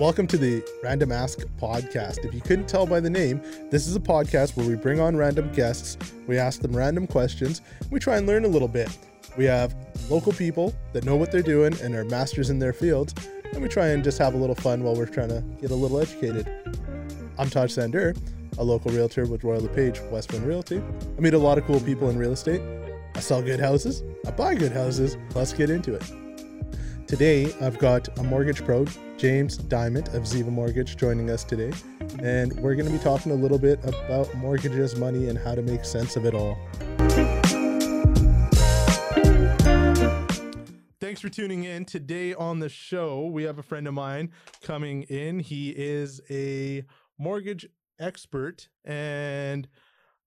Welcome to the Random Ask podcast. If you couldn't tell by the name, this is a podcast where we bring on random guests, we ask them random questions, we try and learn a little bit. We have local people that know what they're doing and are masters in their fields, and we try and just have a little fun while we're trying to get a little educated. I'm Taj Sander, a local realtor with Royal LePage Western Realty. I meet a lot of cool people in real estate. I sell good houses, I buy good houses. Let's get into it. Today, I've got a mortgage pro, James Dyment of Ziva Mortgage, joining us today. And we're going to be talking a little bit about mortgages, money, and how to make sense of it all. Thanks for tuning in. Today on the show, we have a friend of mine coming in. He is a mortgage expert, and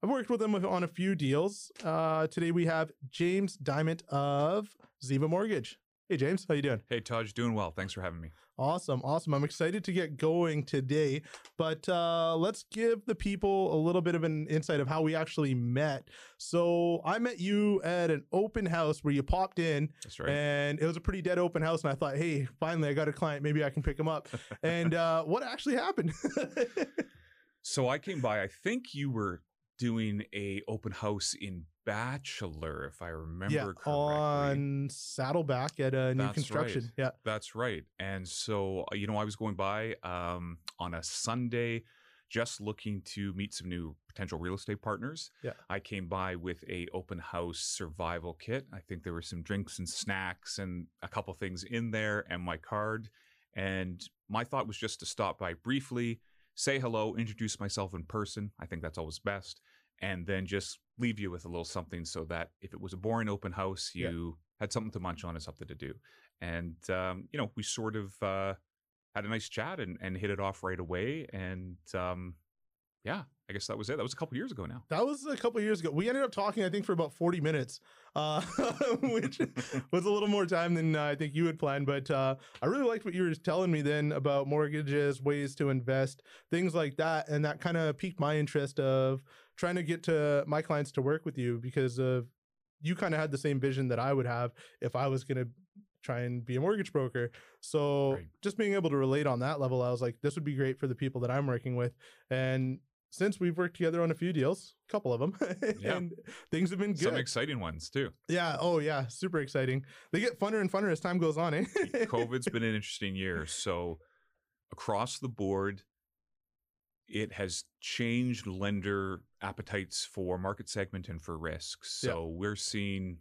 I've worked with him on a few deals. Uh, today, we have James Dyment of Ziva Mortgage. Hey James, how you doing? Hey Taj, doing well. Thanks for having me. Awesome, awesome. I'm excited to get going today, but uh, let's give the people a little bit of an insight of how we actually met. So I met you at an open house where you popped in, That's right. and it was a pretty dead open house. And I thought, hey, finally I got a client. Maybe I can pick him up. and uh, what actually happened? so I came by. I think you were doing a open house in Batchelor, if I remember yeah, correctly. on Saddleback at a new That's construction. right. Yeah, That's right. And so, uh, you know, I was going by um, on a Sunday just looking to meet some new potential real estate partners. Yeah. I came by with a open house survival kit. I think there were some drinks and snacks and a couple things in there and my card. And my thought was just to stop by briefly, say hello, introduce myself in person. I think that's always best. And then just leave you with a little something so that if it was a boring open house, Yeah. you had something to munch on and something to do. And, um, you know, we sort of uh, had a nice chat and, and hit it off right away. And um, yeah, I guess that was it. That was a couple years ago now. That was a couple years ago. We ended up talking, I think, for about 40 minutes, uh, which was a little more time than uh, I think you had planned. But uh, I really liked what you were telling me then about mortgages, ways to invest, things like that. And that kind of piqued my interest of trying to get to my clients to work with you because of you kind of had the same vision that I would have if I was going to try and be a mortgage broker. So Right. just being able to relate on that level, I was like, this would be great for the people that I'm working with. And since we've worked together on a few deals, a couple of them, Yeah. and things have been good. Some exciting ones too. yeah. Oh, yeah. Super exciting. They get funner and funner as time goes on. Eh? COVID's been an interesting year. So across the board, it has changed lender appetites for market segment and for risk. Yeah. So we're seeing,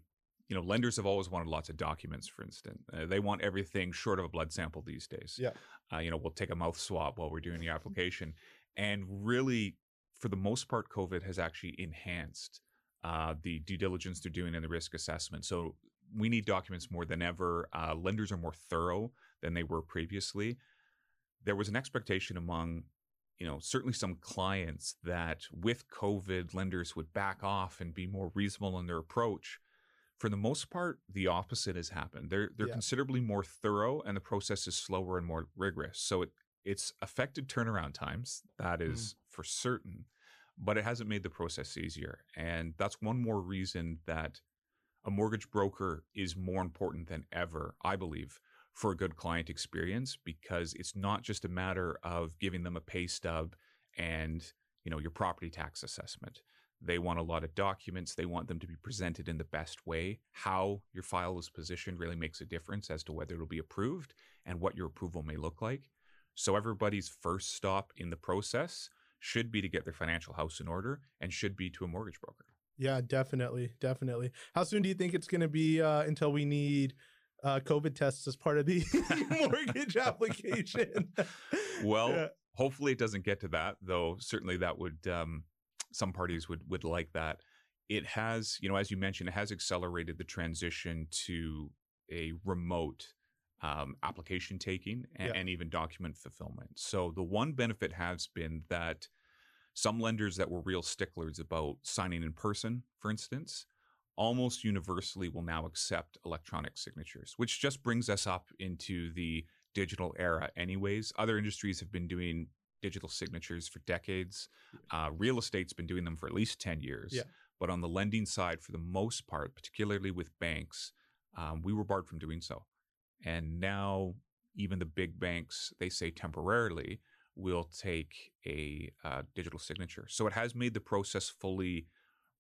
you know, lenders have always wanted lots of documents, for instance. Uh, they want everything short of a blood sample these days. Yeah. Uh, you know, we'll take a mouth swab while we're doing the application. And really, for the most part, COVID has actually enhanced uh, the due diligence they're doing and the risk assessment. So we need documents more than ever. Uh, lenders are more thorough than they were previously. There was an expectation among, you know, certainly some clients that with COVID, lenders would back off and be more reasonable in their approach. For the most part, the opposite has happened. They're they're Yeah. considerably more thorough, and the process is slower and more rigorous. So it it's affected turnaround times. That is for certain, but it hasn't made the process easier. And that's one more reason that a mortgage broker is more important than ever, I believe, for a good client experience because it's not just a matter of giving them a pay stub and, you know, your property tax assessment. They want a lot of documents. They want them to be presented in the best way. How your file is positioned really makes a difference as to whether it'll be approved and what your approval may look like. So everybody's first stop in the process should be to get their financial house in order and should be to a mortgage broker. yeah, definitely. Definitely. How soon do you think it's going to be uh, until we need uh, COVID tests as part of the mortgage application? Well, Yeah. hopefully it doesn't get to that, though. Certainly that would um, some parties would would like that. It has, you know, as you mentioned, it has accelerated the transition to a remote um, application taking and, Yeah. and even document fulfillment. So the one benefit has been that some lenders that were real sticklers about signing in person, for instance, almost universally will now accept electronic signatures, which just brings us up into the digital era, anyways. Other industries have been doing digital signatures for decades. Uh, real estate's been doing them for at least 10 years. Yeah. But on the lending side, for the most part, particularly with banks, um, we were barred from doing so. And now, even the big banks, they say temporarily, will take a uh, digital signature. So it has made the process fully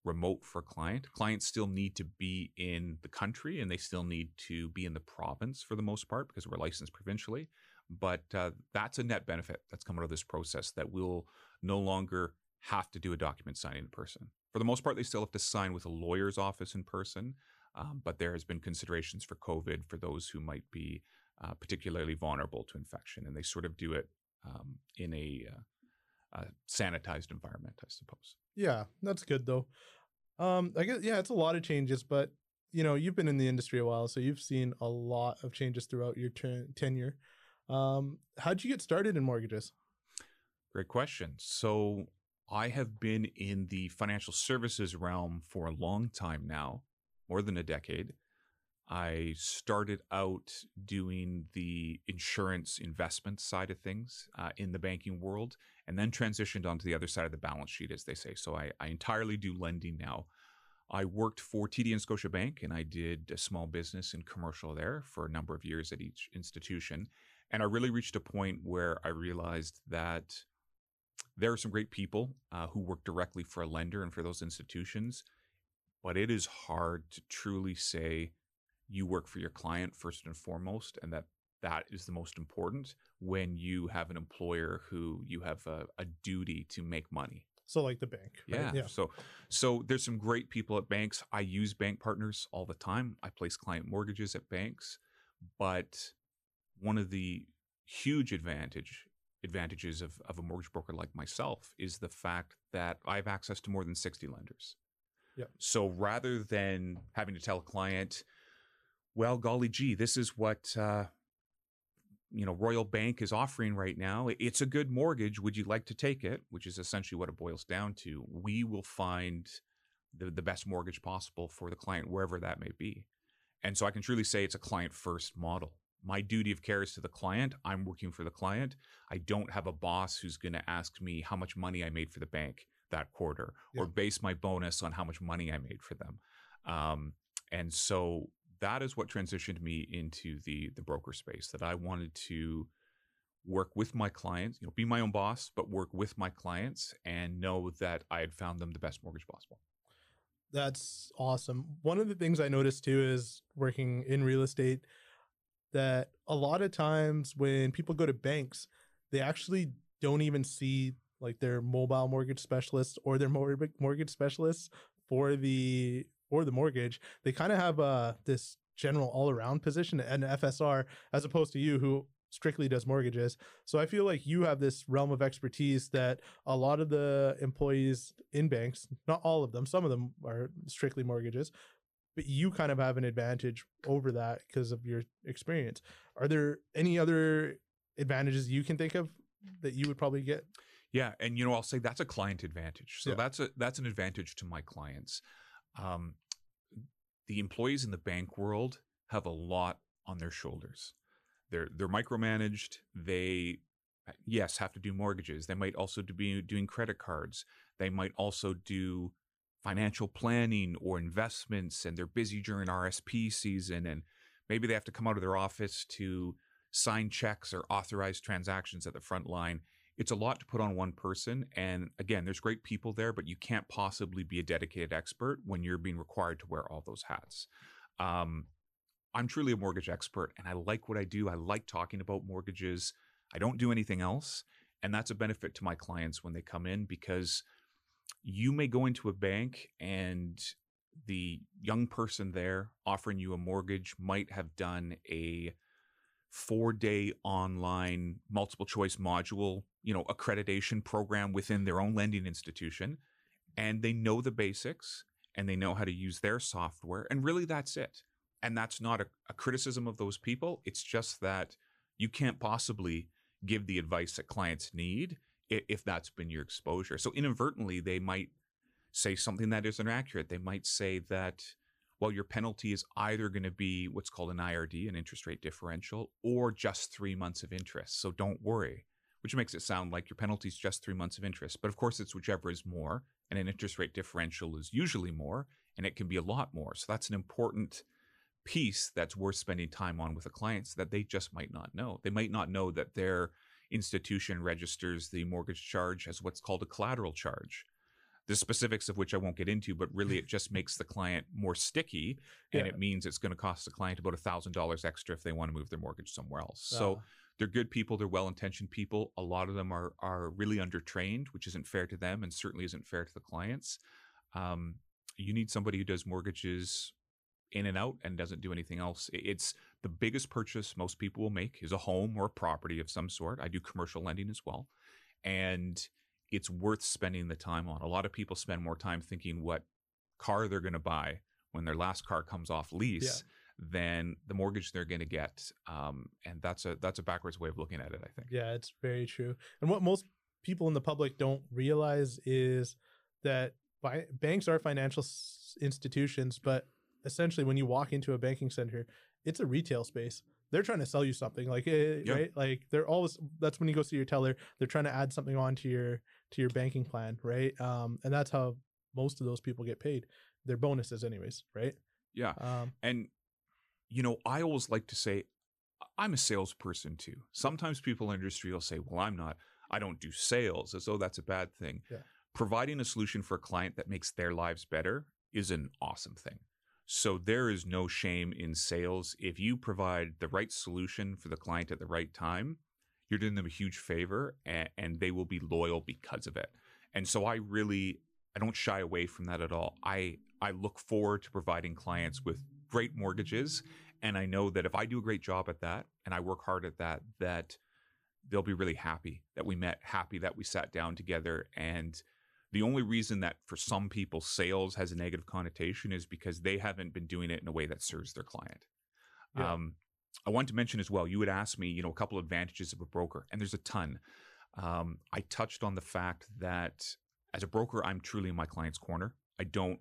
remote for client. Clients still need to be in the country and they still need to be in the province for the most part because we're licensed provincially. But uh, that's a net benefit that's come out of this process that we'll no longer have to do a document signing in person. For the most part, they still have to sign with a lawyer's office in person, um, but there has been considerations for COVID for those who might be uh, particularly vulnerable to infection, and they sort of do it um, in a, uh, sanitized environment, I suppose. Yeah, that's good though. Um, I guess yeah, it's a lot of changes, but you know, you've been in the industry a while, so you've seen a lot of changes throughout your ten- tenure. Um, how'd you get started in mortgages? Great question. So I have been in the financial services realm for a long time now, more than a decade. I started out doing the insurance investment side of things uh, in the banking world and then transitioned onto the other side of the balance sheet, as they say. So I, I entirely do lending now. I worked for TD and Scotiabank and I did a small business and commercial there for a number of years at each institution. And I really reached a point where I realized that there are some great people uh, who work directly for a lender and for those institutions, but it is hard to truly say you work for your client first and foremost, and that that is the most important when you have an employer who you have a, a duty to make money. So like the bank. Right? Yeah. yeah. So so there's some great people at banks. I use bank partners all the time. I place client mortgages at banks, but one of the huge advantage advantages of, of a mortgage broker like myself is the fact that I have access to more than 60 lenders. Yeah. So rather than having to tell a client, well, golly gee, this is what uh, you know Royal Bank is offering right now. It's a good mortgage. Would you like to take it? Which is essentially what it boils down to. We will find the, the best mortgage possible for the client wherever that may be. And so I can truly say it's a client first model my duty of care is to the client. I'm working for the client. I don't have a boss who's going to ask me how much money I made for the bank that quarter yeah. or base my bonus on how much money I made for them. Um, and so that is what transitioned me into the the broker space that I wanted to work with my clients, you know, be my own boss, but work with my clients and know that I had found them the best mortgage possible. That's awesome. One of the things I noticed too is working in real estate that a lot of times when people go to banks, they actually don't even see like their mobile mortgage specialists or their mortgage specialists for the for the mortgage. They kind of have uh this general all around position an FSR as opposed to you who strictly does mortgages. So I feel like you have this realm of expertise that a lot of the employees in banks, not all of them, some of them are strictly mortgages, but you kind of have an advantage over that because of your experience. Are there any other advantages you can think of that you would probably get? Yeah, and you know, I'll say that's a client advantage. So yeah. that's a that's an advantage to my clients. Um, the employees in the bank world have a lot on their shoulders. They're they're micromanaged. They yes have to do mortgages. They might also be doing credit cards. They might also do financial planning or investments and they're busy during RSP season and maybe they have to come out of their office to sign checks or authorize transactions at the front line. It's a lot to put on one person. And again, there's great people there, but you can't possibly be a dedicated expert when you're being required to wear all those hats. Um, I'm truly a mortgage expert and I like what I do. I like talking about mortgages. I don't do anything else. And that's a benefit to my clients when they come in because you may go into a bank and the young person there offering you a mortgage might have done a four day online multiple choice module, you know, accreditation program within their own lending institution. And they know the basics and they know how to use their software. And really, that's it. And that's not a, a criticism of those people. It's just that you can't possibly give the advice that clients need if that's been your exposure. So inadvertently, they might say something that isn't accurate. They might say that, well, your penalty is either going to be what's called an IRD, an interest rate differential, or just three months of interest. So don't worry. Which makes it sound like your penalty is just three months of interest. But of course, it's whichever is more, and an interest rate differential is usually more, and it can be a lot more. So that's an important piece that's worth spending time on with the clients that they just might not know. They might not know that their institution registers the mortgage charge as what's called a collateral charge. The specifics of which I won't get into, but really it just makes the client more sticky, and Yeah. it means it's going to cost the client about a thousand dollars extra if they want to move their mortgage somewhere else. So Ah. They're good people, they're well-intentioned people. A lot of them are are really undertrained, which isn't fair to them, and certainly isn't fair to the clients. Um, you need somebody who does mortgages in and out and doesn't do anything else. It's the biggest purchase most people will make is a home or a property of some sort. I do commercial lending as well. And it's worth spending the time on. A lot of people spend more time thinking what car they're going to buy when their last car comes off lease than the mortgage they're going to get. Um, and that's a that's a backwards way of looking at it, I think. Yeah, it's very true. And what most people in the public don't realize is that bi- banks are financial s- institutions, but essentially, when you walk into a banking center, it's a retail space. They're trying to sell you something, like eh, Yeah. right, like they're always. That's when you go see your teller. They're trying to add something onto your to your banking plan, right? Um, and that's how most of those people get paid. Their bonuses, anyways, right? Yeah. Um, And you know, I always like to say I'm a salesperson too. Sometimes people in industry will say, "Well, I'm not. I don't do sales," as though that's a bad thing. Yeah. Providing a solution for a client that makes their lives better is an awesome thing. So there is no shame in sales if you provide the right solution for the client at the right time. You're doing them a huge favor, and, and they will be loyal because of it. And so I really I don't shy away from that at all. I I look forward to providing clients with great mortgages and I know that if I do a great job at that and I work hard at that that they'll be really happy that we met, happy that we sat down together and the only reason that for some people sales has a negative connotation is because they haven't been doing it in a way that serves their client. Yeah. Um, I want to mention as well, you would ask me, you know, a couple of advantages of a broker, and there's a ton. Um, I touched on the fact that as a broker, I'm truly in my client's corner. I don't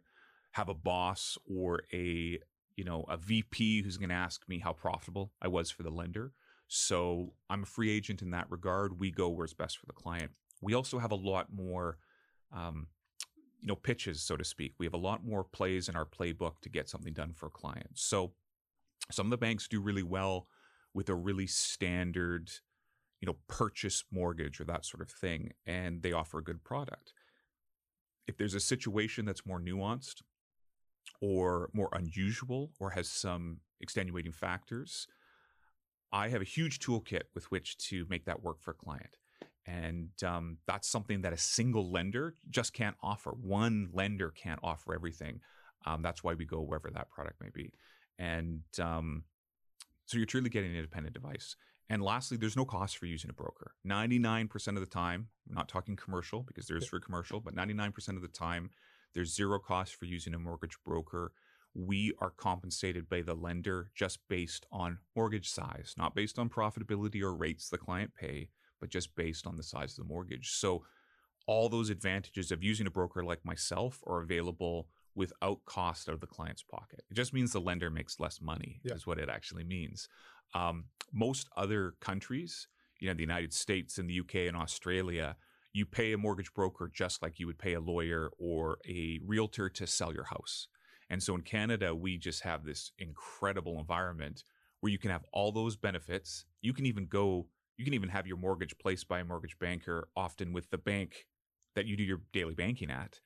have a boss or a you know a VP who's going to ask me how profitable I was for the lender. So I'm a free agent in that regard. We go where it's best for the client. We also have a lot more, um, you know, pitches, so to speak. We have a lot more plays in our playbook to get something done for a client. So some of the banks do really well with a really standard, you know, purchase mortgage or that sort of thing, and they offer a good product. If there's a situation that's more nuanced or more unusual or has some extenuating factors, I have a huge toolkit with which to make that work for a client. And um, that's something that a single lender just can't offer. One lender can't offer everything. Um, that's why we go wherever that product may be. And um, so you're truly getting an independent device. And lastly, there's no cost for using a broker. 99% of the time, I'm not talking commercial because there's for commercial, but 99% of the time, there's zero cost for using a mortgage broker. We are compensated by the lender just based on mortgage size, not based on profitability or rates the client pay, but just based on the size of the mortgage. So all those advantages of using a broker like myself are available without cost out of the client's pocket. It just means the lender makes less money, Yeah. is what it actually means. Um, most other countries, you know, the United States and the UK and Australia, you pay a mortgage broker just like you would pay a lawyer or a realtor to sell your house. And so in Canada, we just have this incredible environment where you can have all those benefits. You can even go, you can even have your mortgage placed by a mortgage banker, often with the bank that you do your daily banking at,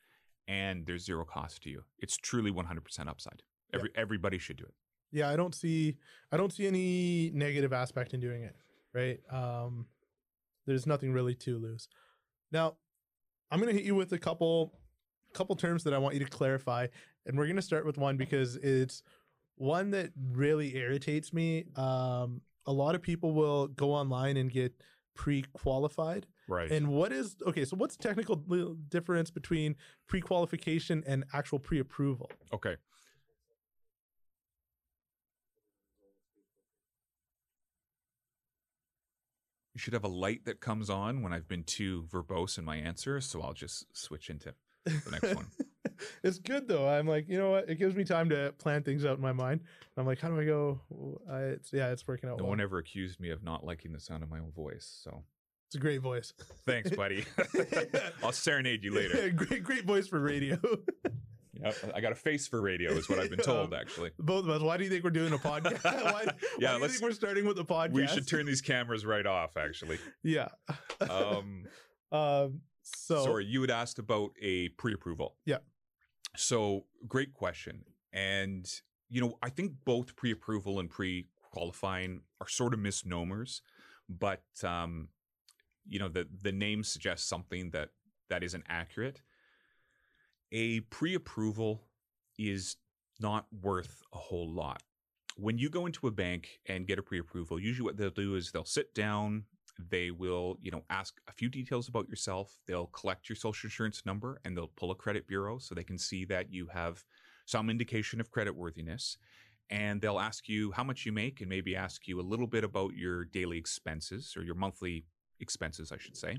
and there's zero cost to you. It's truly 100% upside. Every, Everybody should do it. yeah, I don't see I don't see any negative aspect in doing it, right? Um there's nothing really to lose. Now, I'm going to hit you with a couple couple terms that I want you to clarify, and we're going to start with one because it's one that really irritates me. Um a lot of people will go online and get pre-qualified. Right. And what is okay, so what's the technical difference between pre-qualification and actual pre-approval? okay. You should have a light that comes on when I've been too verbose in my answer, so I'll just switch into the next one. it's good though. I'm like, you know what? It gives me time to plan things out in my mind. I'm like, how do I go? I, it's, yeah, it's working out No well. one ever accused me of not liking the sound of my own voice, so It's a great voice. Thanks, buddy. I'll serenade you later. great, great voice for radio. Yeah, I got a face for radio, is what I've been told. Actually, Both of us. Why do you think we're doing a podcast? why, Yeah, why do you let's- think we're starting with a podcast? we should turn these cameras right off. Actually, Yeah. um, um. So. sorry, you had asked about a pre-approval. Yeah. So great question, and you know, I think both pre-approval and pre-qualifying are sort of misnomers, but um, you know, the the name suggests something that that isn't accurate. A pre-approval is not worth a whole lot. When you go into a bank and get a pre-approval, usually what they'll do is they'll sit down, they will, you know, ask a few details about yourself, they'll collect your social insurance number and they'll pull a credit bureau so they can see that you have some indication of credit worthiness. And they'll ask you how much you make and maybe ask you a little bit about your daily expenses or your monthly expenses, I should say.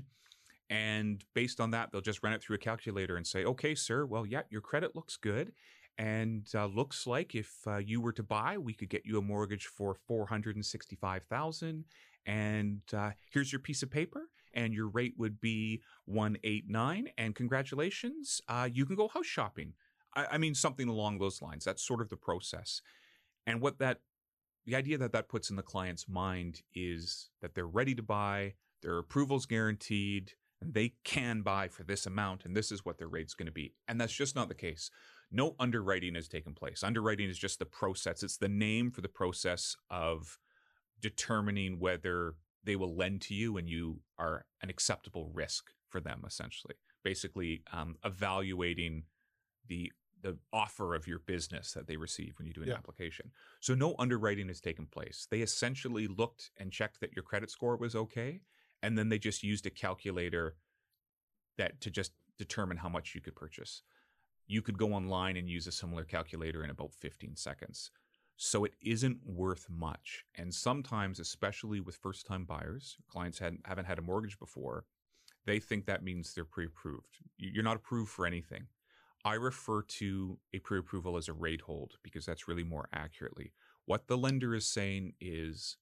And based on that, they'll just run it through a calculator and say, okay, sir, well, yeah, your credit looks good. And uh, looks like if uh, you were to buy, we could get you a mortgage for four hundred and uh, here's your piece of paper, and your rate would be one eight nine. And congratulations, uh, you can go house shopping. I, I mean, something along those lines. That's sort of the process. And what that, the idea that that puts in the client's mind is that they're ready to buy, their approval's guaranteed, and they can buy for this amount, and this is what their rate's going to be. And that's just not the case. No underwriting has taken place. Underwriting is just the process, it's the name for the process of determining whether they will lend to you and you are an acceptable risk for them, essentially. Basically, um, evaluating the the offer of your business that they receive when you do an Yeah. application. So no underwriting has taken place. They essentially looked and checked that your credit score was okay, and then they just used a calculator that to just determine how much you could purchase. You could go online and use a similar calculator in about 15 seconds. So it isn't worth much. And sometimes, especially with first time buyers, clients hadn't, haven't had a mortgage before, they think that means they're pre approved. You're not approved for anything. I refer to a pre approval as a rate hold because that's really more accurately. What the lender is saying is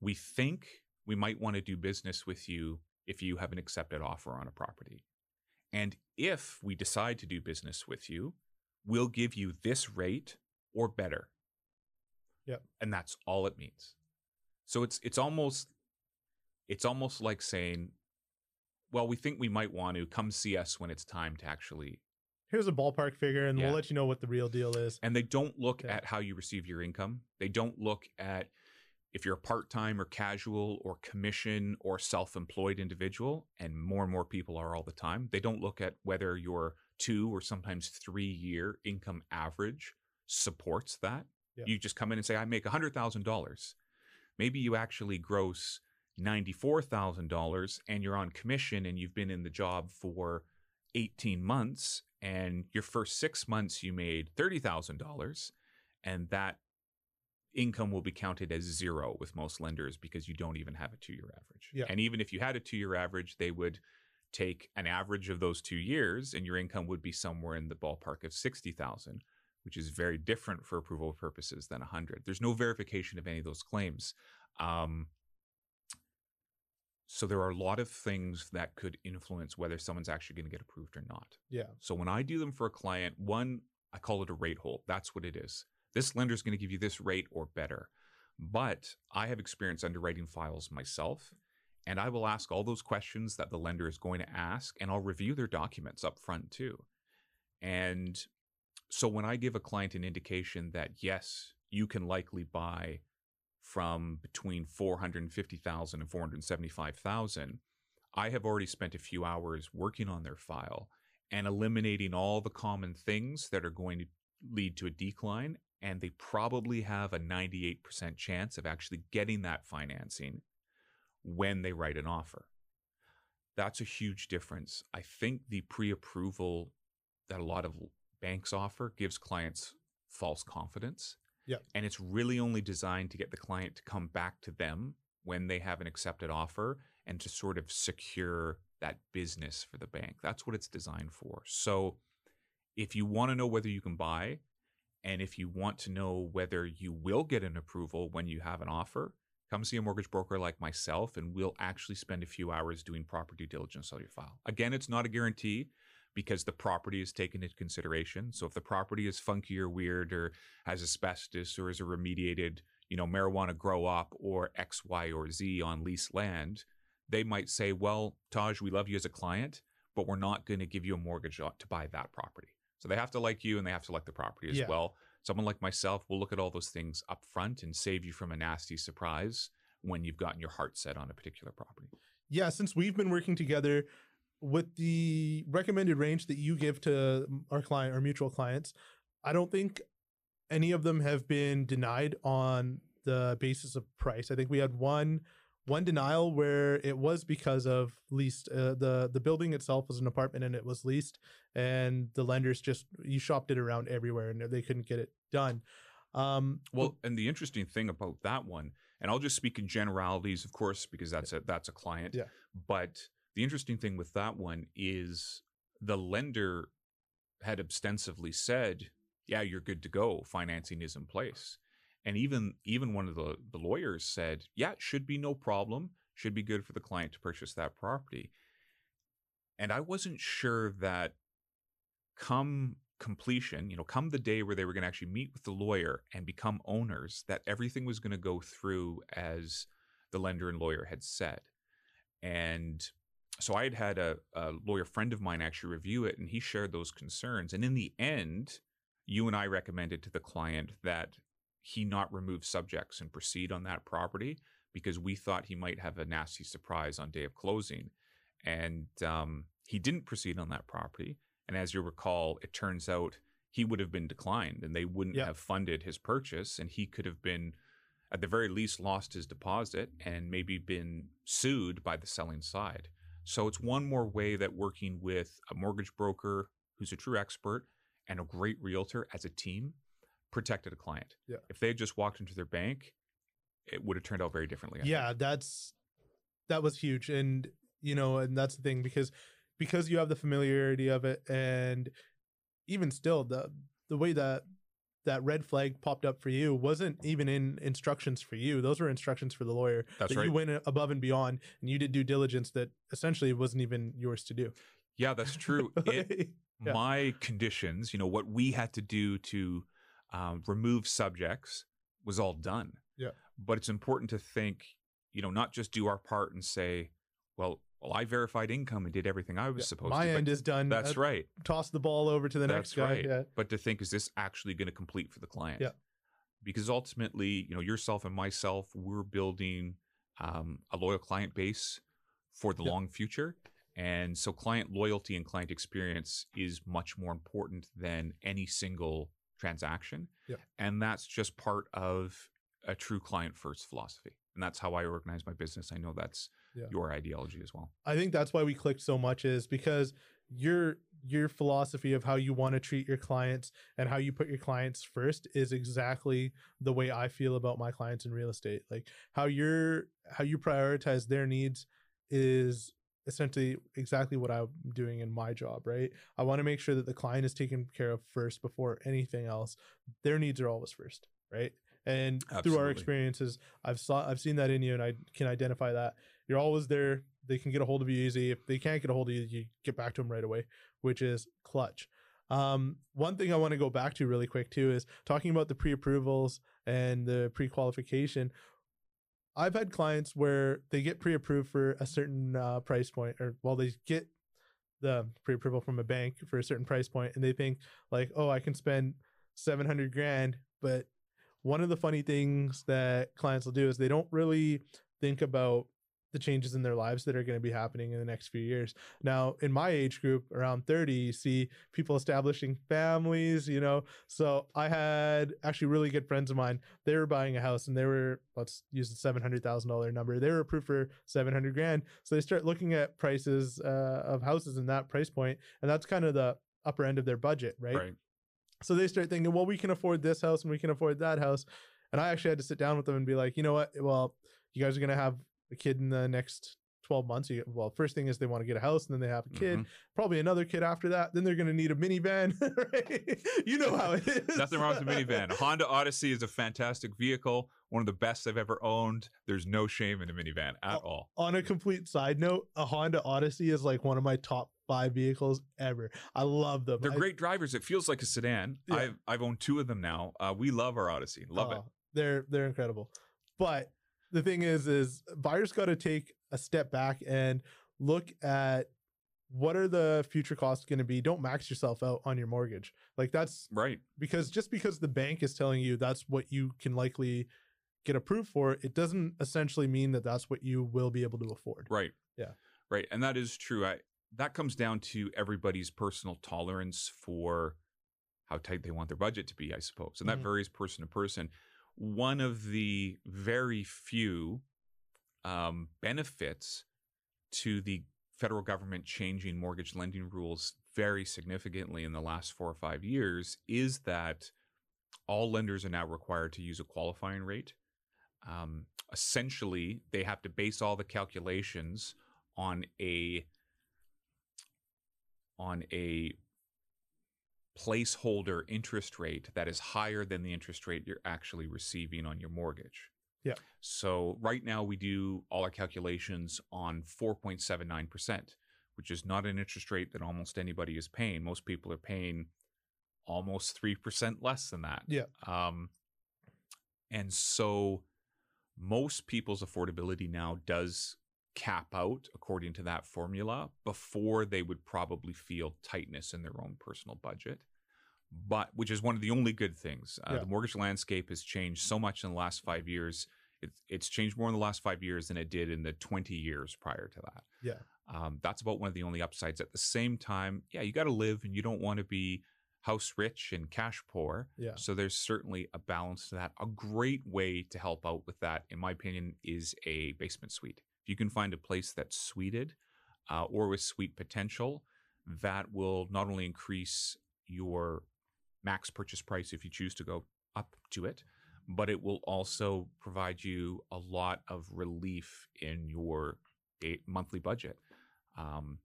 we think we might want to do business with you if you have an accepted offer on a property. And if we decide to do business with you, we'll give you this rate or better. Yep. And that's all it means. So it's it's almost it's almost like saying, well, we think we might want to come see us when it's time to actually Here's a ballpark figure, and Yeah. we'll let you know what the real deal is. and they don't look Yeah. at how you receive your income. They don't look at if you're a part-time or casual or commission or self-employed individual, and more and more people are all the time. They don't look at whether your two or sometimes three-year income average supports that. Yeah. You just come in and say, I make $100,000. Maybe you actually gross $94,000 and you're on commission and you've been in the job for 18 months and your first six months you made $30,000 and that income will be counted as zero with most lenders because you don't even have a two year average. Yeah. And even if you had a two year average, they would take an average of those two years and your income would be somewhere in the ballpark of 60,000, which is very different for approval purposes than 100. There's no verification of any of those claims. Um, so there are a lot of things that could influence whether someone's actually going to get approved or not. Yeah. So when I do them for a client, one, I call it a rate hold. That's what it is. This lender is going to give you this rate or better. But I have experience underwriting files myself, and I will ask all those questions that the lender is going to ask, and I'll review their documents up front too. And so when I give a client an indication that yes, you can likely buy from between 450,000 and 475,000, I have already spent a few hours working on their file and eliminating all the common things that are going to lead to a decline. And they probably have a 98% chance of actually getting that financing when they write an offer. That's a huge difference. I think the pre approval that a lot of banks offer gives clients false confidence. Yep. And it's really only designed to get the client to come back to them when they have an accepted offer and to sort of secure that business for the bank. That's what it's designed for. So if you want to know whether you can buy and if you want to know whether you will get an approval when you have an offer, come see a mortgage broker like myself, and we'll actually spend a few hours doing proper due diligence on your file. Again, it's not a guarantee because the property is taken into consideration. So if the property is funky or weird or has asbestos or is a remediated, you know, marijuana grow up or X, Y, or Z on leased land, they might say, well, Taj, we love you as a client, but we're not going to give you a mortgage to buy that property. So they have to like you and they have to like the property as Yeah. well. Someone like myself will look at all those things up front and save you from a nasty surprise when you've gotten your heart set on a particular property. yeah, since we've been working together with the recommended range that you give to um, our client, our mutual clients, I don't think any of them have been denied on the basis of price. I think we had one one denial where it was because of leased uh, the the building itself was an apartment and it was leased and the lenders just you shopped it around everywhere and they couldn't get it done. Um Well, and the interesting thing about that one, and I'll just speak in generalities, of course, because that's a that's a client. Yeah. But the interesting thing with that one is the lender had ostensibly said, "Yeah, you're good to go. Financing is in place." And even even one of the the lawyers said, "Yeah, it should be no problem. Should be good for the client to purchase that property." And I wasn't sure that come completion, you know, come the day where they were going to actually meet with the lawyer and become owners, that everything was going to go through as the lender and lawyer had said. And so I had had a, a lawyer friend of mine actually review it, and he shared those concerns. And in the end, you and I recommended to the client that he not remove subjects and proceed on that property because we thought he might have a nasty surprise on day of closing. And um, he didn't proceed on that property. And as you recall, it turns out he would have been declined and they wouldn't Yeah. have funded his purchase. And he could have been, at the very least, lost his deposit and maybe been sued by the selling side. So it's one more way that working with a mortgage broker who's a true expert and a great realtor as a team protected a client. Yeah. If they had just walked into their bank, it would have turned out very differently. I think. yeah that's that was huge and you know and that's the thing because because you have the familiarity of it and even still the the way that that red flag popped up for you wasn't even in instructions for you those were instructions for the lawyer That's that right. you went above and beyond and you did due diligence that essentially wasn't even yours to do yeah, that's true. It, Yeah. my conditions, you know, what we had to do to um, remove subjects was all done. Yeah. But it's important to think, you know, not just do our part and say, well, well I verified income and did everything I was Yeah, supposed my to. but end is done that's Uh, right. toss the ball over to the That's next guy right. yeah But to think, is this actually going to complete for the client? Yeah. Because ultimately, you know, yourself and myself, we're building um, a loyal client base for the Yeah. long future. And so client loyalty and client experience is much more important than any single transaction. Yeah. And that's just part of a true client first philosophy. And that's how I organize my business. I know that's Yeah. your ideology as well. I think that's why we clicked so much is because your your philosophy of how you want to treat your clients and how you put your clients first is exactly the way I feel about my clients in real estate. Like how you're how you prioritize their needs is essentially exactly what I'm doing in my job, right? I want to make sure that the client is taken care of first before anything else. Their needs are always first, right? And through our experiences, I've saw I've seen that in you and I can identify that. You're always there. They can get a hold of you easy. If they can't get a hold of you, you get back to them right away, which is clutch. Um, one thing I want to go back to really quick too is talking about the pre-approvals and the pre-qualification. I've had clients where they get pre-approved for a certain uh, price point, or well, they get the pre-approval from a bank for a certain price point, and they think like, oh, I can spend seven hundred grand. But one of the funny things that clients will do is they don't really think about the changes in their lives that are going to be happening in the next few years. Now, in my age group, around 30, you see people establishing families, you know. So I had actually really good friends of mine. They were buying a house and they were, let's use the $700,000 number. They were approved for 700 grand. So they start looking at prices uh, of houses in that price point, And that's kind of the upper end of their budget, right? Right. So they start thinking, well, we can afford this house and we can afford that house. And I actually had to sit down with them and be like, you know what? Well, you guys are going to have a kid in the next 12 months, you, well, first thing is they want to get a house and then they have a kid, Mhm. probably another kid after that. Then they're going to need a minivan. right? You know how it is. Nothing wrong with a minivan. Honda Odyssey is a fantastic vehicle, one of the best I've ever owned. There's no shame in a minivan at all. On a complete side note, a Honda Odyssey is like one of my top five vehicles ever. I love them. They're I- great drivers. It feels like a sedan. Yeah. I've I've owned two of them now. Uh, we love our Odyssey. Love it. Oh, They're they're incredible. But the thing is, is buyers got to take a step back and look at what are the future costs going to be. Don't max yourself out on your mortgage. Like that's Right. because just because the bank is telling you that's what you can likely get approved for, it doesn't essentially mean that that's what you will be able to afford. Right. Yeah. Right. And that is true. I that comes down to everybody's personal tolerance for how tight they want their budget to be, I suppose. And that Mhm. varies person to person. One of the very few um, benefits to the federal government changing mortgage lending rules very significantly in the last four or five years is that all lenders are now required to use a qualifying rate. Um, essentially, they have to base all the calculations on a on a placeholder interest rate that is higher than the interest rate you're actually receiving on your mortgage. Yeah. So right now we do all our calculations on 4.79%, which is not an interest rate that almost anybody is paying. Most people are paying almost 3% less than that. Yeah. Um and so most people's affordability now does cap out according to that formula before they would probably feel tightness in their own personal budget but which is one of the only good things uh, Yeah. the mortgage landscape has changed so much in the last five years it, it's changed more in the last five years than it did in the 20 years prior to that Yeah. um, that's about one of the only upsides at the same time yeah you got to live and you don't want to be house rich and cash poor Yeah. so there's certainly a balance to that. A great way to help out with that, in my opinion, is a basement suite. If you can find a place that's suited uh, or with suite potential, that will not only increase your max purchase price if you choose to go up to it, but it will also provide you a lot of relief in your monthly budget. Um,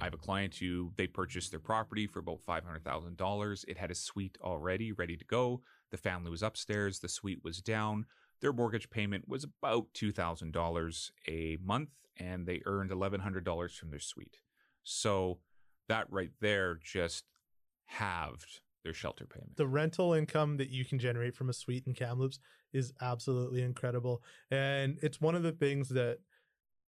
I have a client who they purchased their property for about five hundred thousand dollars. It had a suite already ready to go. The family was upstairs. The suite was down. Their mortgage payment was about two thousand dollars a month, and they earned eleven hundred dollars from their suite. So that right there just halved their shelter payment. the rental income that you can generate from a suite in Kamloops is absolutely incredible. And it's one of the things that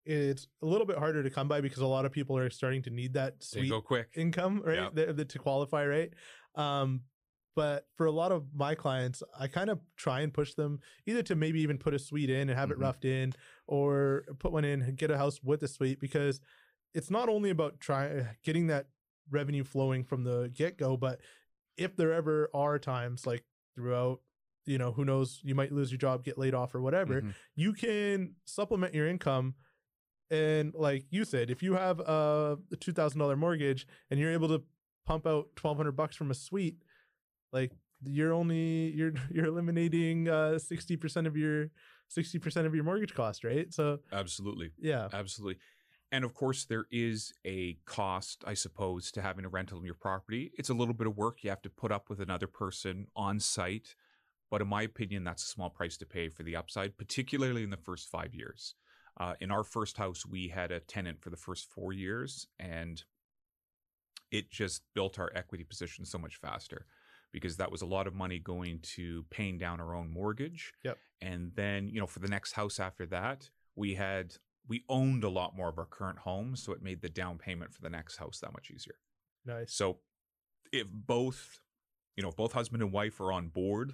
it's a little bit harder to come by because a lot of people are starting to need that They suite go quick. income, right? Yeah. The, the, to qualify, right? Um, but for a lot of my clients, I kind of try and push them either to maybe even put a suite in and have Mhm. it roughed in, or put one in and get a house with a suite because it's not only about trying getting that revenue flowing from the get go, but if there ever are times like throughout, you know, who knows, you might lose your job, get laid off, or whatever, Mhm. you can supplement your income. And like you said, if you have a two thousand dollar mortgage and you're able to pump out twelve hundred bucks from a suite, like you're only you're you're eliminating uh sixty percent of your sixty percent of your mortgage cost, right? So Absolutely. yeah, Absolutely. And of course, there is a cost, I suppose, to having a rental in your property. It's a little bit of work. You have to put up with another person on site. But in my opinion, that's a small price to pay for the upside, particularly in the first five years. Uh, in our first house, we had a tenant for the first four years, and it just built our equity position so much faster because that was a lot of money going to paying down our own mortgage. Yep. And then, you know, for the next house after that, we had we owned a lot more of our current home, so it made the down payment for the next house that much easier. nice. So if both, you know, if both husband and wife are on board,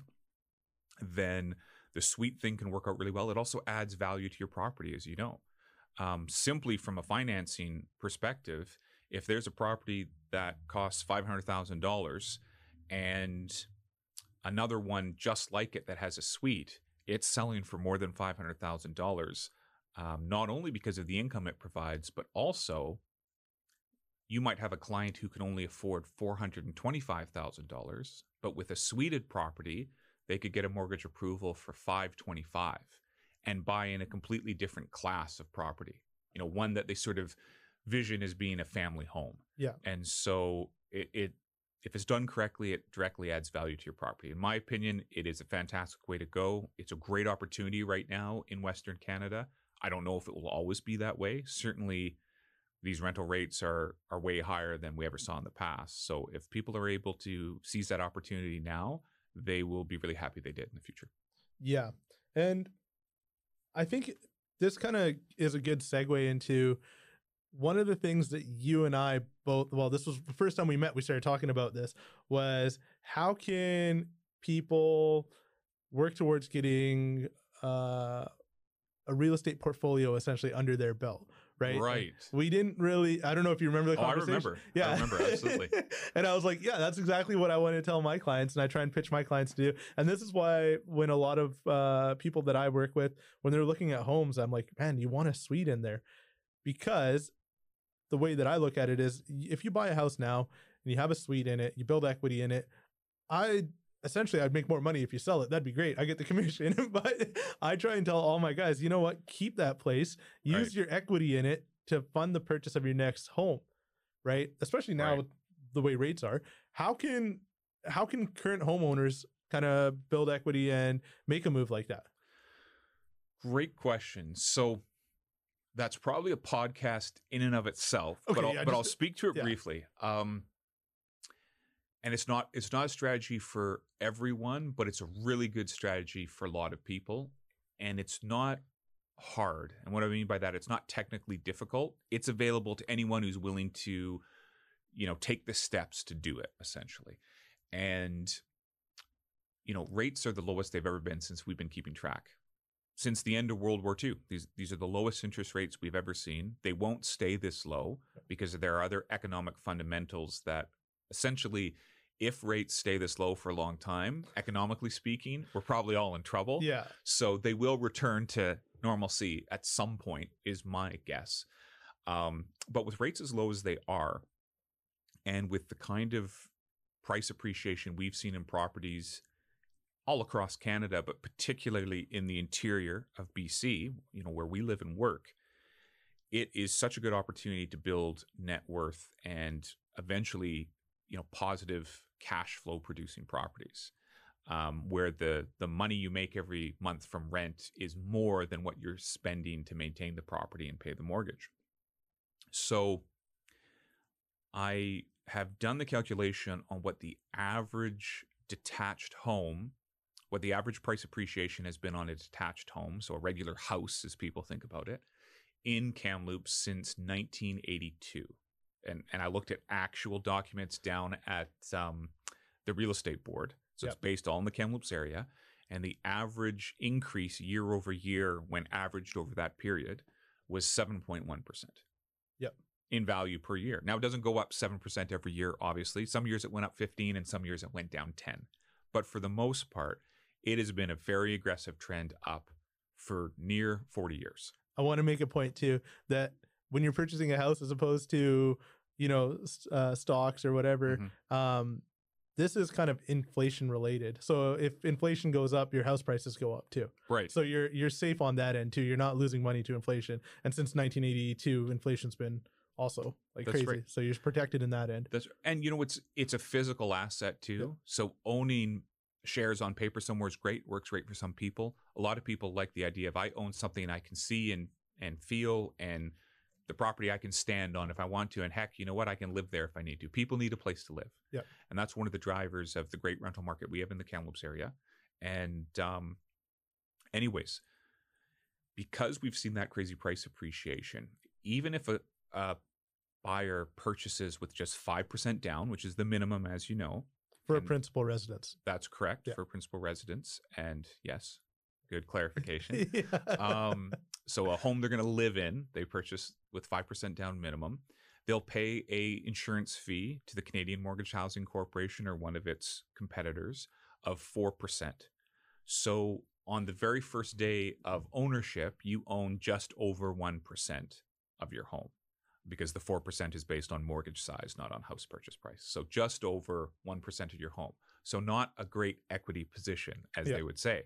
then the suite thing can work out really well. It also adds value to your property, as you know. Um, simply from a financing perspective, if there's a property that costs five hundred thousand dollars and another one just like it that has a suite, it's selling for more than five hundred thousand dollars. Um, not only because of the income it provides, but also you might have a client who can only afford $425,000, but with a suited property, they could get a mortgage approval for 525 and buy in a completely different class of property. you know, one that they sort of vision as being a family home. Yeah. And so it, it if it's done correctly, it directly adds value to your property. In my opinion, it is a fantastic way to go. It's a great opportunity right now in Western Canada. I don't know if it will always be that way. Certainly, these rental rates are are way higher than we ever saw in the past. So if people are able to seize that opportunity now, they will be really happy they did in the future. Yeah. And I think this kind of is a good segue into one of the things that you and I both, well, this was the first time we met, we started talking about this, was how can people work towards getting uh, a real estate portfolio essentially under their belt? Right. Right. We didn't really, I don't know if you remember the Oh, I remember. Yeah. I remember, absolutely. and I was like, yeah, that's exactly what I want to tell my clients. And I try and pitch my clients to do. And this is why when a lot of uh, people that I work with, when they're looking at homes, I'm like, man, you want a suite in there. Because the way that I look at it is if you buy a house now and you have a suite in it, you build equity in it, I essentially I'd make more money if you sell it. That'd be great. I get the commission. but I try and tell all my guys, you know what? Keep that place. Use Right. your equity in it to fund the purchase of your next home. Right? Especially now Right. with the way rates are. How can how can current homeowners kind of build equity and make a move like that? Great question. So that's probably a podcast in and of itself, but I'll, yeah, but I'll speak to it yeah. briefly. Um, and it's not it's not a strategy for everyone, but it's a really good strategy for a lot of people, and it's not hard. And what I mean by that, it's not technically difficult. It's available to anyone who's willing to, you know, take the steps to do it. Essentially, and you know, rates are the lowest they've ever been since we've been keeping track since the end of World War II. These these are the lowest interest rates we've ever seen. They won't stay this low because there are other economic fundamentals that essentially if rates stay this low for a long time, economically speaking, we're probably all in trouble. Yeah. So they will return to normalcy at some point, is my guess. Um, but with rates as low as they are, and with the kind of price appreciation we've seen in properties all across Canada, but particularly in the interior of BC, you know, where we live and work, it is such a good opportunity to build net worth and eventually, you know, positive cash flow producing properties um, where the the money you make every month from rent is more than what you're spending to maintain the property and pay the mortgage. So I have done the calculation on what the average detached home, what the average price appreciation has been on a detached home, so a regular house as people think about it, in Kamloops since 1982. And and I looked at actual documents down at um, the real estate board. So it's based all in the Kamloops area. And the average increase year over year when averaged over that period was 7.1%. Yep. In value per year. Now it doesn't go up 7% every year, obviously. Some years it went up 15 and some years it went down 10. But for the most part, it has been a very aggressive trend up for near 40 years. I want to make a point too that when you're purchasing a house as opposed to, you know, uh, stocks or whatever, Mhm. um, this is kind of inflation related. So if inflation goes up, your house prices go up too. Right. So you're you're safe on that end too. You're not losing money to inflation. And since 1982, inflation's been also like That's crazy. right. So you're protected in that end. That's and you know it's it's a physical asset too. Yeah. So owning shares on paper somewhere is great, works great for some people. A lot of people like the idea of I own something I can see and and feel and the property I can stand on if I want to. And heck, you know what? I can live there if I need to. People need a place to live. Yeah. And that's one of the drivers of the great rental market we have in the Kamloops area. And um anyways, because we've seen that crazy price appreciation, even if a, a buyer purchases with just 5% down, which is the minimum, as you know. For a principal residence. That's correct Yeah. for principal residence. And yes, good clarification. yeah. um, so a home they're going to live in, they purchase with 5% down minimum. They'll pay a insurance fee to the Canadian Mortgage Housing Corporation or one of its competitors of 4%. So on the very first day of ownership, you own just over 1% of your home because the 4% is based on mortgage size, not on house purchase price. So just over 1% of your home. So not a great equity position, as Yeah. they would say.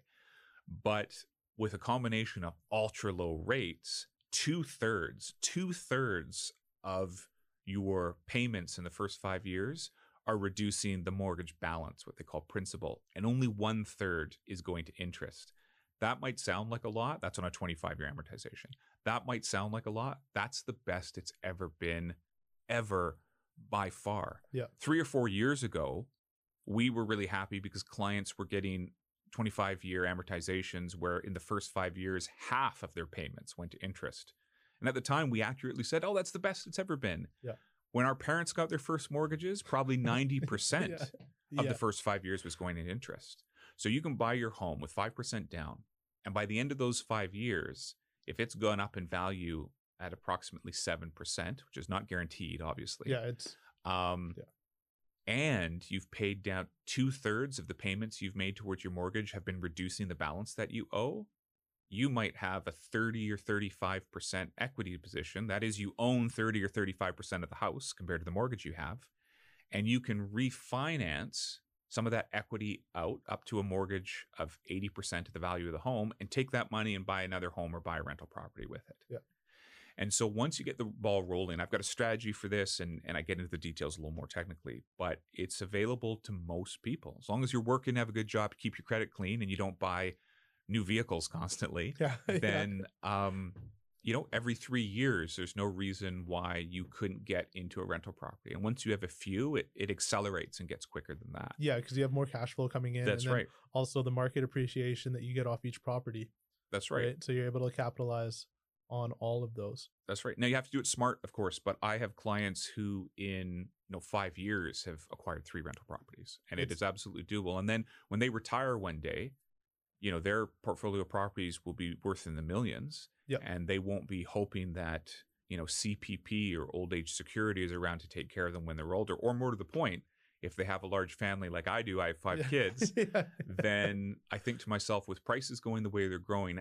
But with a combination of ultra low rates, two thirds, two thirds of your payments in the first five years are reducing the mortgage balance, what they call principal, and only one third is going to interest. That might sound like a lot. That's on a 25 year amortization. That might sound like a lot. That's the best it's ever been, ever by far. Yeah. Three or four years ago, we were really happy because clients were getting 25 year amortizations where in the first five years, half of their payments went to interest. And at the time, we accurately said, oh, that's the best it's ever been. Yeah. When our parents got their first mortgages, probably 90% Yeah. of Yeah. the first five years was going in interest. So you can buy your home with 5% down. And by the end of those five years, if it's gone up in value at approximately 7%, which is not guaranteed, obviously. yeah, it's Um, Yeah. And you've paid down two thirds of the payments you've made towards your mortgage have been reducing the balance that you owe. You might have a 30 or 35% equity position. That is, you own 30 or 35% of the house compared to the mortgage you have. And you can refinance some of that equity out up to a mortgage of 80% of the value of the home and take that money and buy another home or buy a rental property with it. Yeah. And so once you get the ball rolling, I've got a strategy for this and, and I get into the details a little more technically, but it's available to most people. As long as you're working, have a good job, keep your credit clean, and you don't buy new vehicles constantly, yeah. yeah. then um, you know, every three years there's no reason why you couldn't get into a rental property. And once you have a few, it, it accelerates and gets quicker than that. Yeah, because you have more cash flow coming in. That's and right. Also, the market appreciation that you get off each property. That's right. So you're able to capitalize on all of those. That's right. Now you have to do it smart, of course, but I have clients who in you know 5 years have acquired three rental properties and it It's- absolutely doable. And then when they retire one day, you know, their portfolio properties will be worth in the millions Yep. and they won't be hoping that, you know, CPP or old age security is around to take care of them when they're older or more to the point, if they have a large family like I do, I have 5 Yeah. kids, yeah. then I think to myself, with prices going the way they're growing,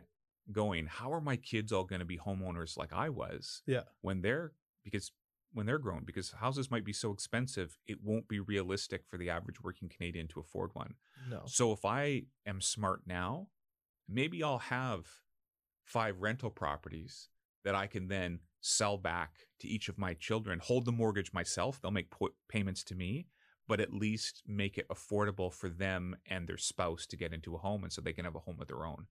going, how are my kids all going to be homeowners like I was? Yeah. When they're because when they're grown, because houses might be so expensive, it won't be realistic for the average working Canadian to afford one. no. So if I am smart now, maybe I'll have five rental properties that I can then sell back to each of my children, hold the mortgage myself. They'll make po- payments to me, but at least make it affordable for them and their spouse to get into a home and so they can have a home of their own.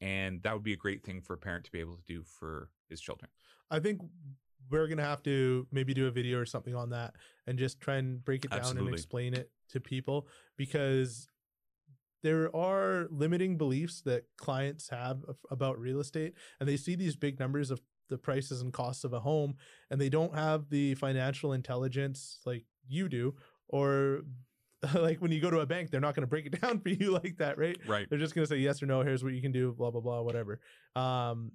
And that would be a great thing for a parent to be able to do for his children. I think we're gonna have to maybe do a video or something on that and just try and break it down and explain it to people because there are limiting beliefs that clients have about real estate and they see these big numbers of the prices and costs of a home and they don't have the financial intelligence like you do or like when you go to a bank they're not going to break it down for you like that right? Right. they're just going to say yes or no here's what you can do blah blah blah whatever. Um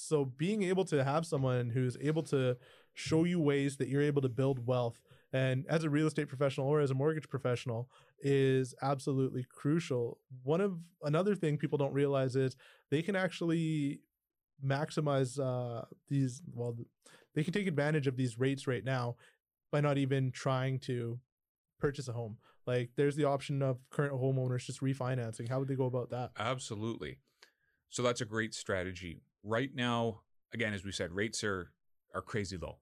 so being able to have someone who's able to show you ways that you're able to build wealth and as a real estate professional or as a mortgage professional is absolutely crucial one of another thing people don't realize is they can actually maximize uh these well they can take advantage of these rates right now by not even trying to purchase a home like there's the option of current homeowners just refinancing how would they go about that Absolutely. So that's a great strategy. Right now, again, as we said, rates are are crazy low.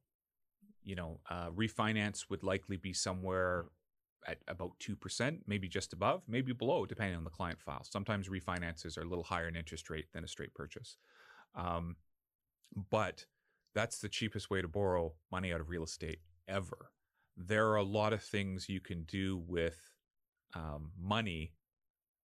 You know, uh, refinance would likely be somewhere at about two percent, maybe just above, maybe below, depending on the client file. Sometimes refinances are a little higher in interest rate than a straight purchase, um, but that's the cheapest way to borrow money out of real estate ever. There are a lot of things you can do with um, money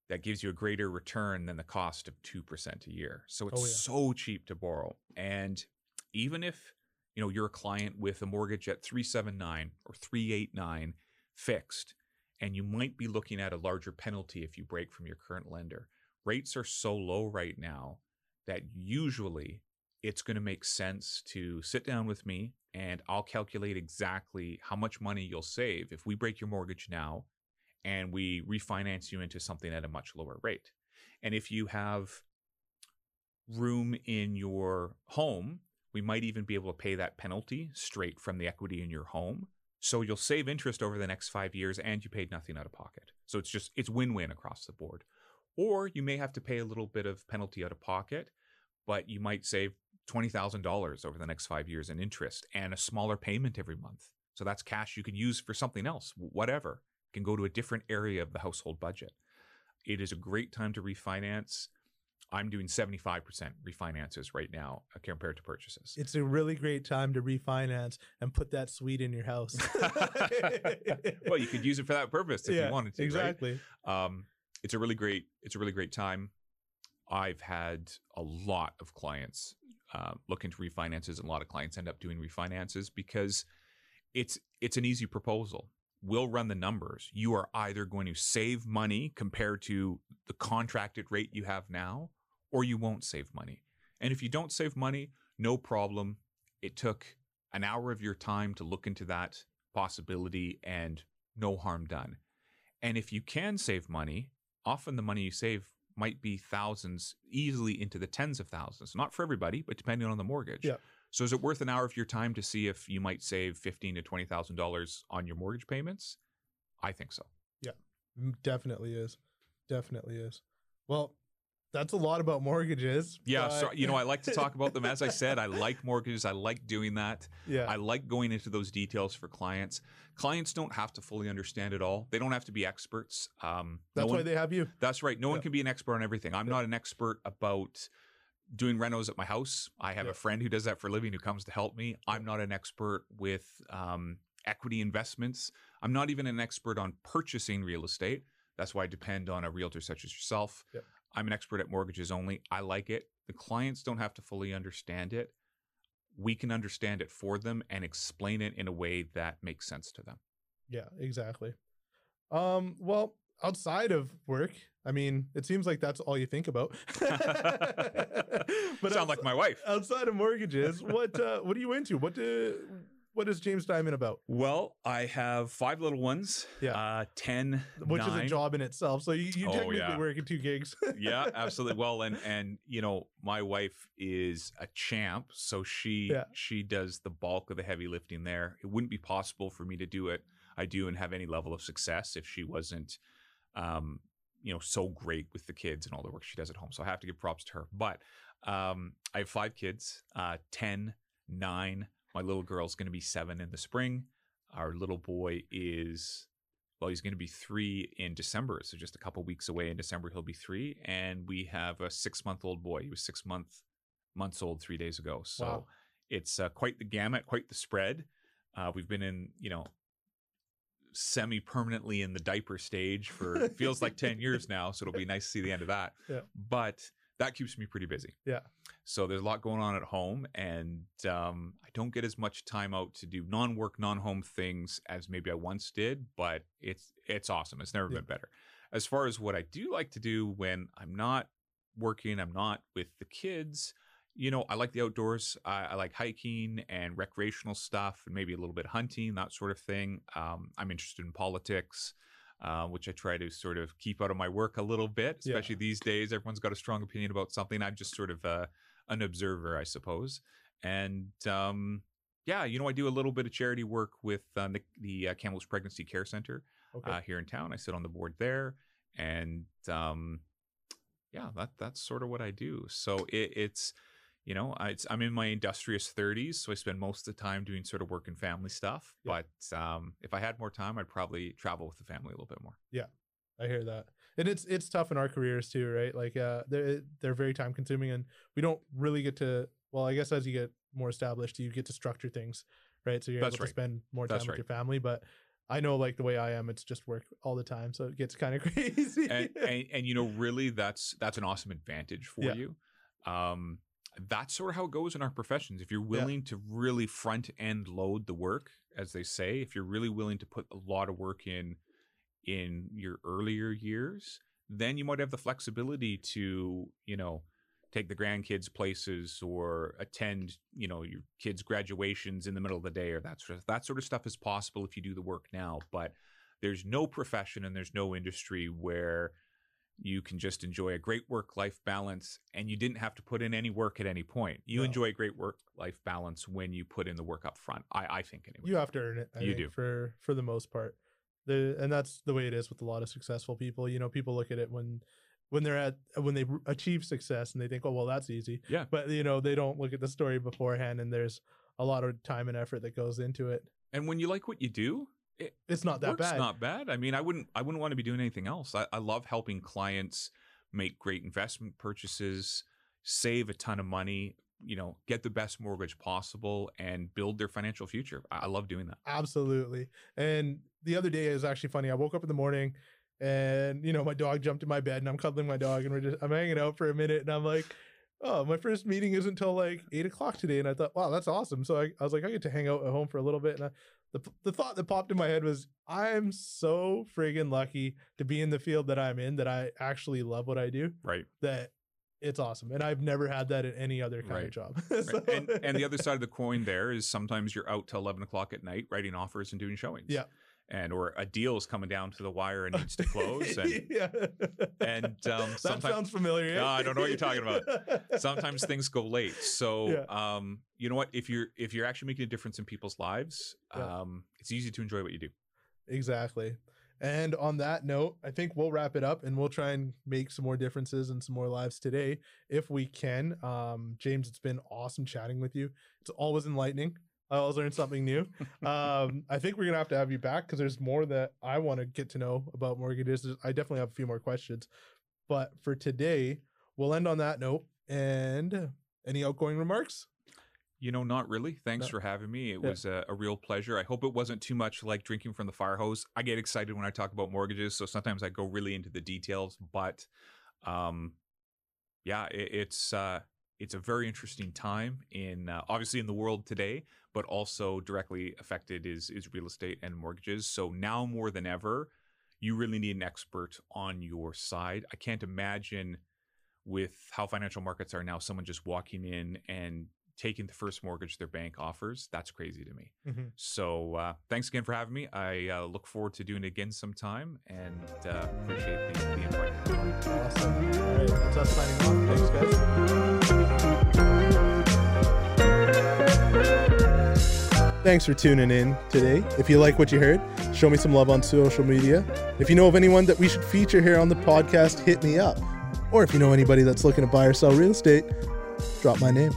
that gives you a greater return than the cost of 2% a year. So it's Oh, yeah. so cheap to borrow. And even if, you know, you're a client with a mortgage at 379 or 389 fixed and you might be looking at a larger penalty if you break from your current lender. Rates are so low right now that usually it's going to make sense to sit down with me and I'll calculate exactly how much money you'll save if we break your mortgage now and we refinance you into something at a much lower rate. And if you have room in your home, we might even be able to pay that penalty straight from the equity in your home. So you'll save interest over the next five years and you paid nothing out of pocket. So it's just, it's win win across the board. Or you may have to pay a little bit of penalty out of pocket, but you might save $20,000 over the next five years in interest and a smaller payment every month. So that's cash you can use for something else, whatever. Can go to a different area of the household budget. It is a great time to refinance. I'm doing 75% refinances right now uh, compared to purchases. It's a really great time to refinance and put that suite in your house. well, you could use it for that purpose if yeah, you wanted to. exactly. Right? Um, it's a really great. It's a really great time. I've had a lot of clients uh, look into refinances, and a lot of clients end up doing refinances because it's it's an easy proposal. We'll run the numbers. You are either going to save money compared to the contracted rate you have now, or you won't save money. And if you don't save money, no problem. It took an hour of your time to look into that possibility and no harm done. And if you can save money, often the money you save might be thousands, easily into the tens of thousands. Not for everybody, but depending on the mortgage. Yeah. So is it worth an hour of your time to see if you might save fifteen to twenty thousand dollars on your mortgage payments? I think so. Yeah, Definitely is. Definitely is. Well, that's a lot about mortgages. Yeah, so you know I like to talk about them. As I said, I like mortgages. I like doing that. yeah. I like going into those details for clients. Clients don't have to fully understand it all. They don't have to be experts. Um, no that's why they have you. That's right. No one can be an expert on everything. I'm Yeah. not an expert about doing renos at my house. I have Yeah. a friend who does that for a living who comes to help me. I'm not an expert with um, equity investments. I'm not even an expert on purchasing real estate. That's why I depend on a realtor such as yourself. Yep. I'm an expert at mortgages only. I like it. The clients don't have to fully understand it. We can understand it for them and explain it in a way that makes sense to them. Yeah, exactly. Um, well, outside of work, I mean, it seems like that's all you think about. But sound like my wife. outside of mortgages, what uh, what are you into? What do what is James Dyment about? Well, I have five little ones. Yeah. Uh, 10, Which is a job in itself. So you, you Oh, technically yeah. work in two gigs. yeah, absolutely. Well, and and you know, my wife is a champ, so she Yeah. she does the bulk of the heavy lifting there. It wouldn't be possible for me to do it. I do and have any level of success if she wasn't, um, you know, so great with the kids and all the work she does at home. So I have to give props to her. But um, I have five kids, uh, 10, 9. My little girl's going to be seven in the spring. Our little boy is well, he's going to be three in December. So just a couple weeks away in December, he'll be three. And we have a six month old boy. He was six month months old three days ago. So Wow. it's uh, quite the gamut, quite the spread. Uh, we've been in, you know, semi permanently in the diaper stage for feels like 10 years now. So it'll be nice to see the end of that. Yeah. But that keeps me pretty busy. Yeah. So there's a lot going on at home, and um, I don't get as much time out to do non-work, non-home things as maybe I once did. But it's it's awesome. It's never Yeah. been better. As far as what I do like to do when I'm not working, I'm not with the kids. You know, I like the outdoors. I, I like hiking and recreational stuff, and maybe a little bit hunting, that sort of thing. Um, I'm interested in politics. Uh, which I try to sort of keep out of my work a little bit, Yeah. especially these days. Everyone's got a strong opinion about something. I'm just sort of uh, an observer, I suppose. And um, yeah, you know, I do a little bit of charity work with uh, the, the uh, Pregnancy Care Center Okay. uh, here in town. I sit on the board there, and um, yeah, that that's sort of what I do. So it, it's you know, I, I'm in my industrious 30s, so I spend most of the time doing sort of work and family stuff. Yeah. But um, if I had more time, I'd probably travel with the family a little bit more. Yeah, I hear that. And it's it's tough in our careers too, right? Like uh they're they're very time consuming and we don't really get to well, I guess as you get more established, you get to structure things, right? So you're That's able right. to spend more time That's with right. your family, but I know like the way I am, it's just work all the time, so it gets kind of crazy. and, and and you know really that's that's an awesome advantage for Yeah. you um that's sort of how it goes in our professions. If you're willing to really front end load the work as they say if you're really willing to put a lot of work in in your earlier years then you might have the flexibility to you know take the grandkids places or attend you know your kids graduations in the middle of the day or that sort of that sort of stuff is possible if you do the work now but there's no profession and there's no industry where you can just enjoy a great work life balance and you didn't have to put in any work at any point. You No. enjoy a great work life balance when you put in the work up front. I, I think anyway. you have to earn it. I You think, do. for for the most part. The and that's the way it is with a lot of successful people. You know, people look at it when when they're at when they achieve success and they think, oh well, that's easy. Yeah. But you know, they don't look at the story beforehand, and there's a lot of time and effort that goes into it. And when you like what you do, it It's not that bad. not bad. I mean, I wouldn't I wouldn't want to be doing anything else. I, I love helping clients make great investment purchases, save a ton of money, you know, get the best mortgage possible and build their financial future. I, I love doing that. Absolutely. And the other day is actually funny. I woke up in the morning and you know my dog jumped in my bed and I'm cuddling my dog and we're just I'm hanging out for a minute and I'm like, oh, my first meeting isn't until like eight o'clock today. And I thought, wow, that's awesome. So I, I was like, I get to hang out at home for a little bit. And I, the the thought that popped in my head was, I'm so friggin' lucky to be in the field that I'm in that I actually love what I do. Right. That it's awesome. And I've never had that in any other kind Right. of job. Right. And and the other side of the coin there is sometimes you're out till eleven o'clock at night writing offers and doing showings. Yeah. And or a deal is coming down to the wire and needs to close. And yeah. and, um, that sounds familiar. No? I don't know what you're talking about. sometimes things go late. So um, you know what? If you're if you're actually making a difference in people's lives, Yeah. um, it's easy to enjoy what you do. exactly. And on that note, I think we'll wrap it up and we'll try and make some more differences and some more lives today if we can. Um, James, it's been awesome chatting with you. It's always enlightening. I always learn something new. um, I think we're gonna have to have you back because there's more that I want to get to know about mortgages. I definitely have a few more questions, but for today, we'll end on that note. And any outgoing remarks? You know, not really. Thanks No. for having me. It Yeah. was a, a real pleasure. I hope it wasn't too much like drinking from the fire hose. I get excited when I talk about mortgages, so sometimes I go really into the details. But, um, yeah, it, it's uh, it's a very interesting time in uh, obviously in the world today, but also directly affected is is real estate and mortgages. So now more than ever, you really need an expert on your side. I can't imagine with how financial markets are now, someone just walking in and taking the first mortgage their bank offers. That's crazy to me. Mhm. So uh, thanks again for having me. I uh, look forward to doing it again sometime and uh, appreciate the, the invite. Awesome. All right, that's us signing off. Thanks, guys. Thanks for tuning in today. If you like what you heard, show me some love on social media. If you know of anyone that we should feature here on the podcast, hit me up. Or if you know anybody that's looking to buy or sell real estate, drop my name.